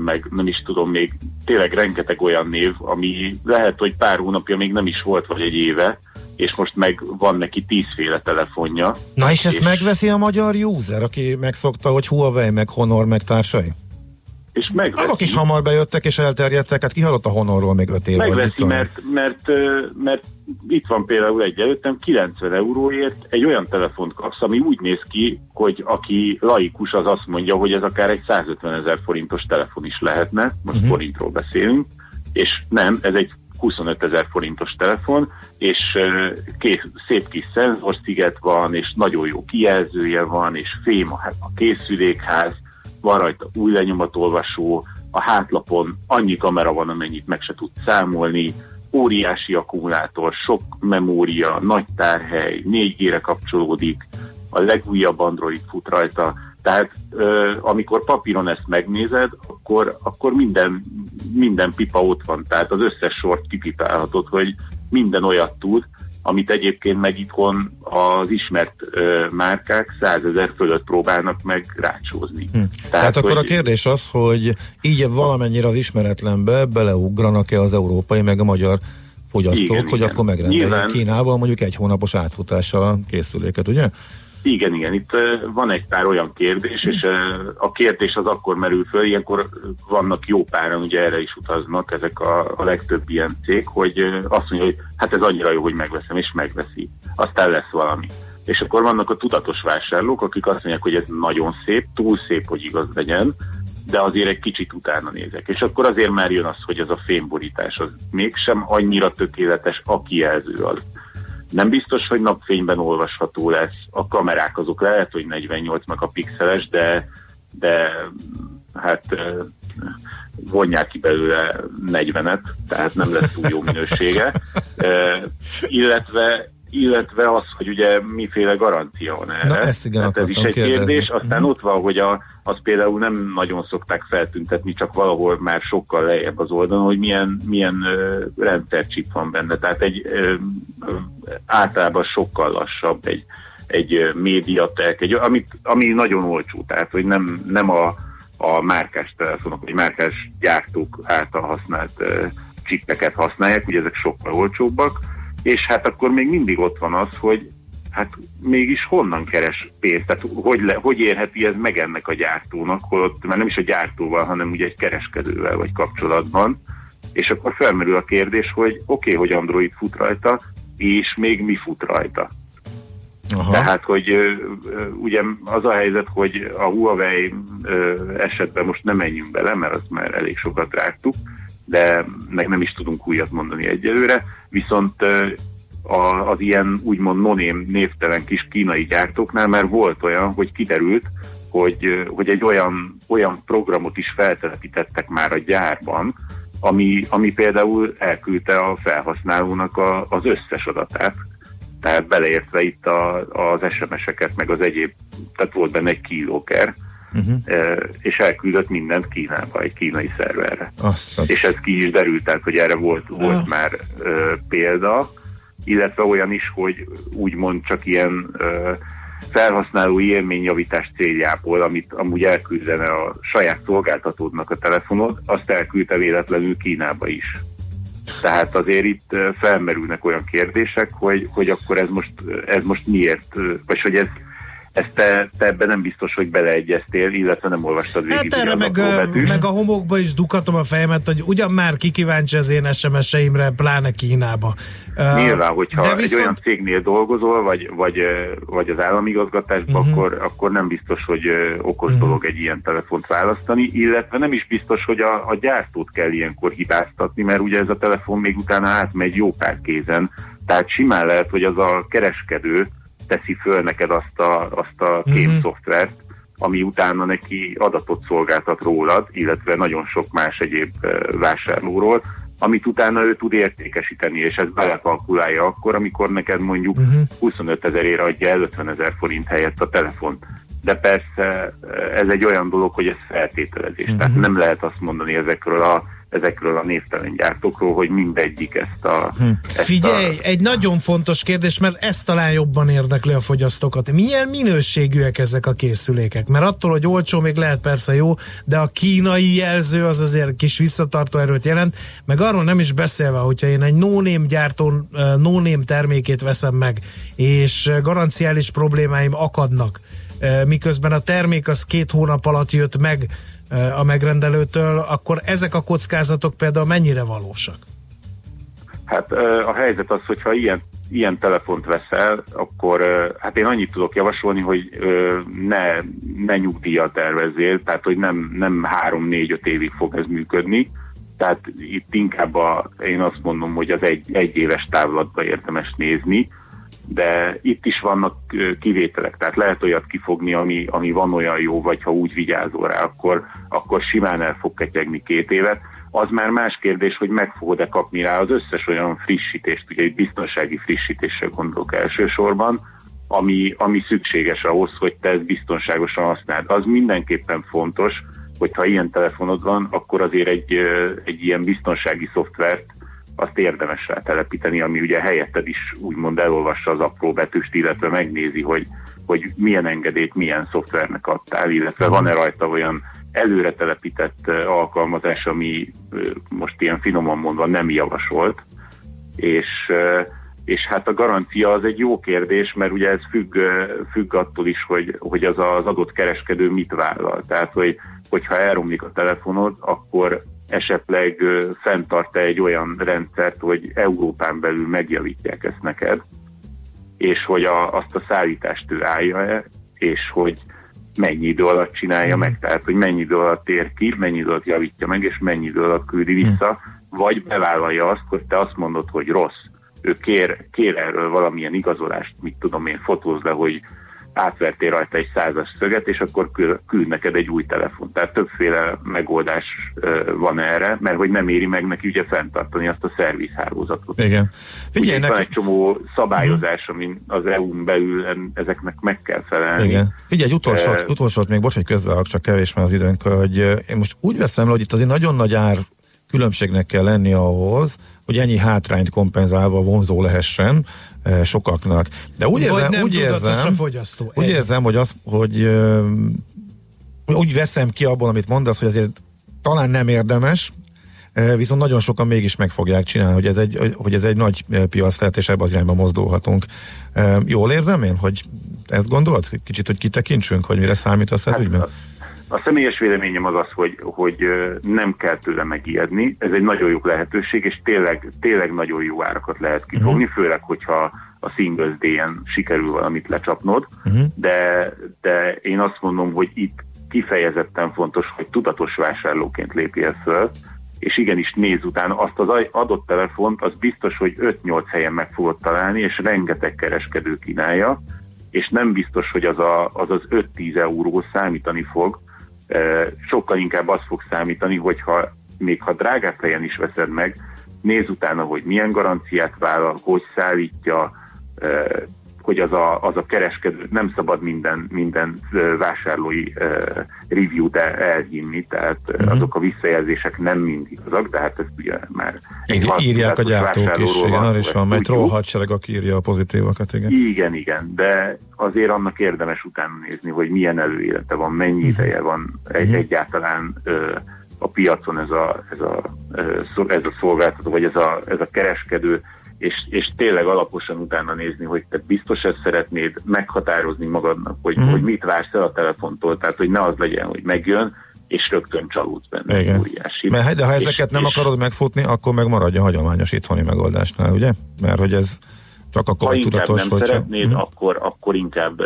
meg nem is tudom, még tényleg rengeteg olyan név, ami lehet, hogy pár hónapja még nem is volt, vagy egy éve, és most meg van neki tízféle telefonja. Na és ezt És- megveszi a magyar user, aki megszokta, hogy Huawei, meg Honor, meg társai? És megveszi. Azok is hamar bejöttek és elterjedtek, hát kihallott a Honorról még öt év. vagy mit Megveszi, mert, mert, ö, mert itt van például egy előttem, 90 euróért egy olyan telefont kapsz, ami úgy néz ki, hogy aki laikus, az azt mondja, hogy ez akár egy 150 ezer forintos telefon is lehetne, most uh-huh. forintról beszélünk, és nem, ez egy 25 ezer forintos telefon, és kész, szép kis szenzorsziget van, és nagyon jó kijelzője van, és fém a, a készülékház, van rajta új lenyomatolvasó, a hátlapon annyi kamera van, amennyit meg se tud számolni, óriási akkumulátor, sok memória, nagy tárhely, 4G-re kapcsolódik, a legújabb Android fut rajta, tehát ö, amikor papíron ezt megnézed, akkor, akkor minden, minden pipa ott van, tehát az összes sort kipipálhatod, hogy minden olyat tud, amit egyébként meg itthon az ismert ö, márkák százezer fölött próbálnak meg rácsózni. Hm. Tehát akkor a kérdés az, hogy így valamennyire az ismeretlenbe beleugranak-e az európai meg a magyar fogyasztók, Igen, hogy igen. akkor megrendeljék Kínában mondjuk egy hónapos átfutással a készüléket, ugye? Igen, igen, itt van egy pár olyan kérdés, és a kérdés az akkor merül föl, ilyenkor vannak jó páran, ugye erre is utaznak ezek a, a legtöbb ilyen cég, hogy azt mondja, hogy hát ez annyira jó, hogy megveszem, és megveszi. Aztán lesz valami. És akkor vannak a tudatos vásárlók, akik azt mondják, hogy ez nagyon szép, túl szép, hogy igaz legyen, de azért egy kicsit utána nézek. És akkor azért már jön az, hogy ez a fémborítás az mégsem annyira tökéletes, a kijelző az nem biztos, hogy napfényben olvasható lesz. A kamerák azok lehet, hogy 48 megapixeles, de, de hát vonják ki belőle 40-et, tehát nem lesz túl jó minősége. Illetve illetve az, hogy ugye miféle garancia van erre. Na, ezt igen Tehát ez is egy kérdés. kérdezni. Aztán ott van, hogy a, az például nem nagyon szokták feltüntetni, csak valahol már sokkal lejjebb az oldalon, hogy milyen, milyen ö, rendszercsip van benne. Tehát egy ö, általában sokkal lassabb egy, egy ö, médiatek, egy, amit, ami nagyon olcsó, tehát hogy nem, nem a, a márkás telefonok, vagy márkás gyártók által használt ö, csippeket használják, ugye ezek sokkal olcsóbbak, és hát akkor még mindig ott van az, hogy hát mégis honnan keres pénzt, tehát hogy, le, hogy érheti ez meg ennek a gyártónak, holott már nem is a gyártóval, hanem ugye egy kereskedővel vagy kapcsolatban, és akkor felmerül a kérdés, hogy oké, okay, hogy Android fut rajta, és még mi fut rajta. Aha. Tehát, hogy ugye az a helyzet, hogy a Huawei esetben most nem menjünk bele, mert azt már elég sokat rágtuk, de meg nem is tudunk újat mondani egyelőre, viszont az ilyen úgymond noném névtelen kis kínai gyártóknál már volt olyan, hogy kiderült, hogy, hogy egy olyan, olyan programot is feltelepítettek már a gyárban, ami, ami például elküldte a felhasználónak a, az összes adatát, tehát beleértve itt a, az SMS-eket, meg az egyéb, tehát volt benne egy keylogger, Uh-huh. és elküldött mindent Kínába, egy kínai szerverre. Azt, És ez ki is derült, tehát, hogy erre volt, volt már ö, példa, illetve olyan is, hogy úgymond csak ilyen ö, felhasználói élményjavítás céljából, amit amúgy elküldene a saját szolgáltatódnak a telefonod, azt elküldte véletlenül Kínába is. Tehát azért itt felmerülnek olyan kérdések, hogy, hogy akkor ez most, ez most miért, vagy hogy ez, ezt te, te ebben nem biztos, hogy beleegyeztél, illetve nem olvastad végig. Hát erre meg, betűs. meg a homokba is dukatom a fejemet, hogy ugyan már ki kíváncsi az én SMS-eimre, pláne Kínába. Nyilván, hogyha de egy viszont- olyan cégnél dolgozol, vagy, vagy, vagy az államigazgatásban, uh-huh. akkor, akkor nem biztos, hogy okos uh-huh. dolog egy ilyen telefont választani, illetve nem is biztos, hogy a, a gyártót kell ilyenkor hibáztatni, mert ugye ez a telefon még utána átmegy jó pár kézen, tehát simán lehet, hogy az a kereskedő teszi föl neked azt a, azt a Mhm. kémszoftvert, ami utána neki adatot szolgáltat rólad, illetve nagyon sok más egyéb vásárlóról, amit utána ő tud értékesíteni, és ezt belekalkulálja akkor, amikor neked mondjuk Mhm. uh-huh. 25 ezerére adja el 50 ezer forint helyett a telefont. De persze ez egy olyan dolog, hogy ez feltételezés. Uh-huh. Tehát nem lehet azt mondani ezekről a, ezekről a névtelen gyártókról, hogy mindegyik ezt a... Hm. Ezt Figyelj, a egy nagyon fontos kérdés, mert ez talán jobban érdekli a fogyasztókat. Milyen minőségűek ezek a készülékek? Mert attól, hogy olcsó, még lehet persze jó, de a kínai jelző az azért kis visszatartó erőt jelent, meg arról nem is beszélve, hogyha én egy no-name gyártó no-name termékét veszem meg, és garanciális problémáim akadnak, miközben a termék az két hónap alatt jött meg a megrendelőtől, akkor ezek a kockázatok például mennyire valósak? Hát a helyzet az, hogyha ilyen, ilyen telefont veszel, akkor hát én annyit tudok javasolni, hogy ne, ne nyugdíjat tervezzél, tehát hogy nem, nem 3-4-5 évig fog ez működni, tehát itt inkább a, én azt mondom, hogy az egy, egy éves távlatba érdemes nézni, de itt is vannak kivételek, tehát lehet olyat kifogni, ami, ami van olyan jó, vagy ha úgy vigyázol rá, akkor, akkor simán el fog ketyegni két évet. Az már más kérdés, hogy meg fogod-e kapni rá az összes olyan frissítést, ugye egy biztonsági frissítésre gondolok elsősorban, ami, ami szükséges ahhoz, hogy te ezt biztonságosan használd. Az mindenképpen fontos, hogy ha ilyen telefonod van, akkor azért egy, egy ilyen biztonsági szoftvert azt érdemes rá telepíteni, ami ugye helyetted is úgymond elolvassa az apró betűst, illetve megnézi, hogy, hogy milyen engedélyt milyen szoftvernek adtál, illetve van-e rajta olyan előre telepített alkalmazás, ami most ilyen finoman mondva nem javasolt, és, és hát a garancia az egy jó kérdés, mert ugye ez függ, függ attól is, hogy, hogy az az adott kereskedő mit vállal. Tehát, hogy, hogyha elromlik a telefonod, akkor esetleg ö, fenntart-e egy olyan rendszert, hogy Európán belül megjavítják ezt neked, és hogy a, azt a szállítást ő állja-e, és hogy mennyi idő alatt csinálja meg, tehát hogy mennyi idő alatt tér ki, mennyi idő alatt javítja meg, és mennyi idő alatt küldi vissza, vagy bevállalja azt, hogy te azt mondod, hogy rossz. Ő kér, kér erről valamilyen igazolást, mit tudom én, fotóz le, hogy átvertél rajta egy százas szöget, és akkor kül- küld neked egy új telefon. Tehát többféle megoldás van erre, mert hogy nem éri meg neki ugye fenntartani azt a szervizhálózatot. Igen. Figyelj itt van neki, egy csomó szabályozás, amin az EU-n belül ezeknek meg kell felelni. Igen. Figyelj, egy utolsót, Eh, utolsót még, bocs, hogy közben csak kevés már az időnk, hogy én most úgy veszem le, hogy itt azért nagyon nagy ár különbségnek kell lenni ahhoz, hogy ennyi hátrányt kompenzálva vonzó lehessen eh, sokaknak. De úgy Vagy érzem, nem úgy érzem, fogyasztó. úgy érzem, hogy, az, hogy eh, úgy veszem ki abból, amit mondasz, hogy azért talán nem érdemes, eh, viszont nagyon sokan mégis meg fogják csinálni, hogy ez egy, hogy ez egy nagy piac lehet, és ebbe az irányba mozdulhatunk. Jól érzem én, hogy ezt gondolod? Kicsit, hogy kitekintsünk, hogy mire számítasz ez ügyben? A személyes véleményem az az, hogy, hogy nem kell tőle megijedni. Ez egy nagyon jó lehetőség, és tényleg, tényleg nagyon jó árakat lehet kifogni, uh-huh. főleg, hogyha a Singles Day-en sikerül valamit lecsapnod. Uh-huh. De, de én azt mondom, hogy itt kifejezetten fontos, hogy tudatos vásárlóként lépjél föl, és igenis néz utána azt az adott telefont, az biztos, hogy 5-8 helyen meg fogod találni, és rengeteg kereskedő kínálja, és nem biztos, hogy az a, az, az 5-10 euró számítani fog, sokkal inkább az fog számítani, hogyha még ha drágább helyen is veszed meg, néz utána, hogy milyen garanciát vállal, hogy szállítja, hogy az a, az a kereskedő, nem szabad minden, minden vásárlói review-t el, elhinni, tehát uh-huh. azok a visszajelzések nem mindig azok, de hát ezt ugye már Ír, írják a gyártók is, igen, arra is van, mert troll hadsereg, aki írja a pozitívakat, igen. Igen, igen, de azért annak érdemes utána nézni, hogy milyen előélete van, mennyi ideje van egy, egyáltalán ö, a piacon ez a, ez, a, ez a szolgáltató, vagy ez a, ez a kereskedő, és, és tényleg alaposan utána nézni, hogy te biztos ezt szeretnéd meghatározni magadnak, hogy, Mhm. hogy mit vársz el a telefontól, tehát hogy ne az legyen, hogy megjön, és rögtön csalódsz benne. Igen. Óriási. Mert de ha És- ezeket nem és- akarod megfutni, akkor meg maradj a hagyományos itthoni megoldásnál, ugye? Mert hogy ez csak akkor ha inkább tudatos, nem hogy szeretnéd, Mhm. akkor, akkor inkább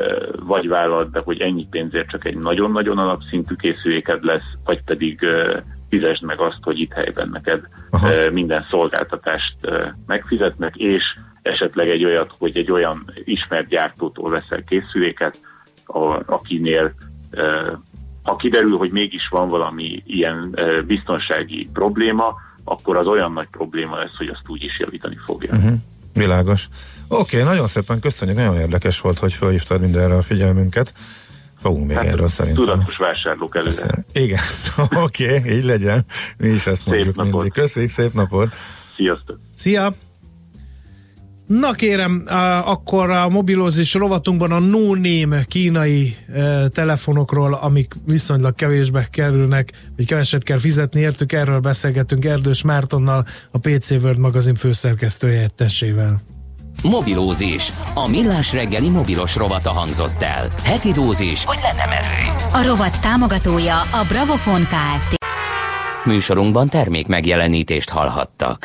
vagy vállald be, hogy ennyi pénzért csak egy nagyon-nagyon alapszintű készüléked lesz, vagy pedig eh, fizesd meg azt, hogy itt helyben neked Aha. eh, minden szolgáltatást eh, megfizetnek, és esetleg egy olyat, hogy egy olyan ismert gyártótól veszel készüléket, akinél eh, ha kiderül, hogy mégis van valami ilyen biztonsági probléma, akkor az olyan nagy probléma lesz, hogy azt úgy is javítani fogja. Mhm. Világos. Oké, okay, nagyon szépen köszönjük, nagyon érdekes volt, hogy felhívtad mindenre a figyelmünket. Fogunk még erről szerintem. Hát, Tudatos vásárlók előre. Igen, (laughs) oké, okay, így legyen. Mi is ezt Szép mondjuk napot. mindig. Köszönjük, szép napot! Sziasztok! Szia! Na kérem, akkor a mobilózis rovatunkban a no-name kínai e, telefonokról, amik viszonylag kevésbe kerülnek, vagy keveset kell fizetni értük, erről beszélgetünk Erdős Mártonnal, a PC World magazin főszerkesztője helyettessével. Mobilózis. A millás reggeli mobilos rovata hangzott el. Heti dózis, hogy lenne merő. A rovat támogatója a Bravofon Kft. Műsorunkban termék megjelenítést hallhattak.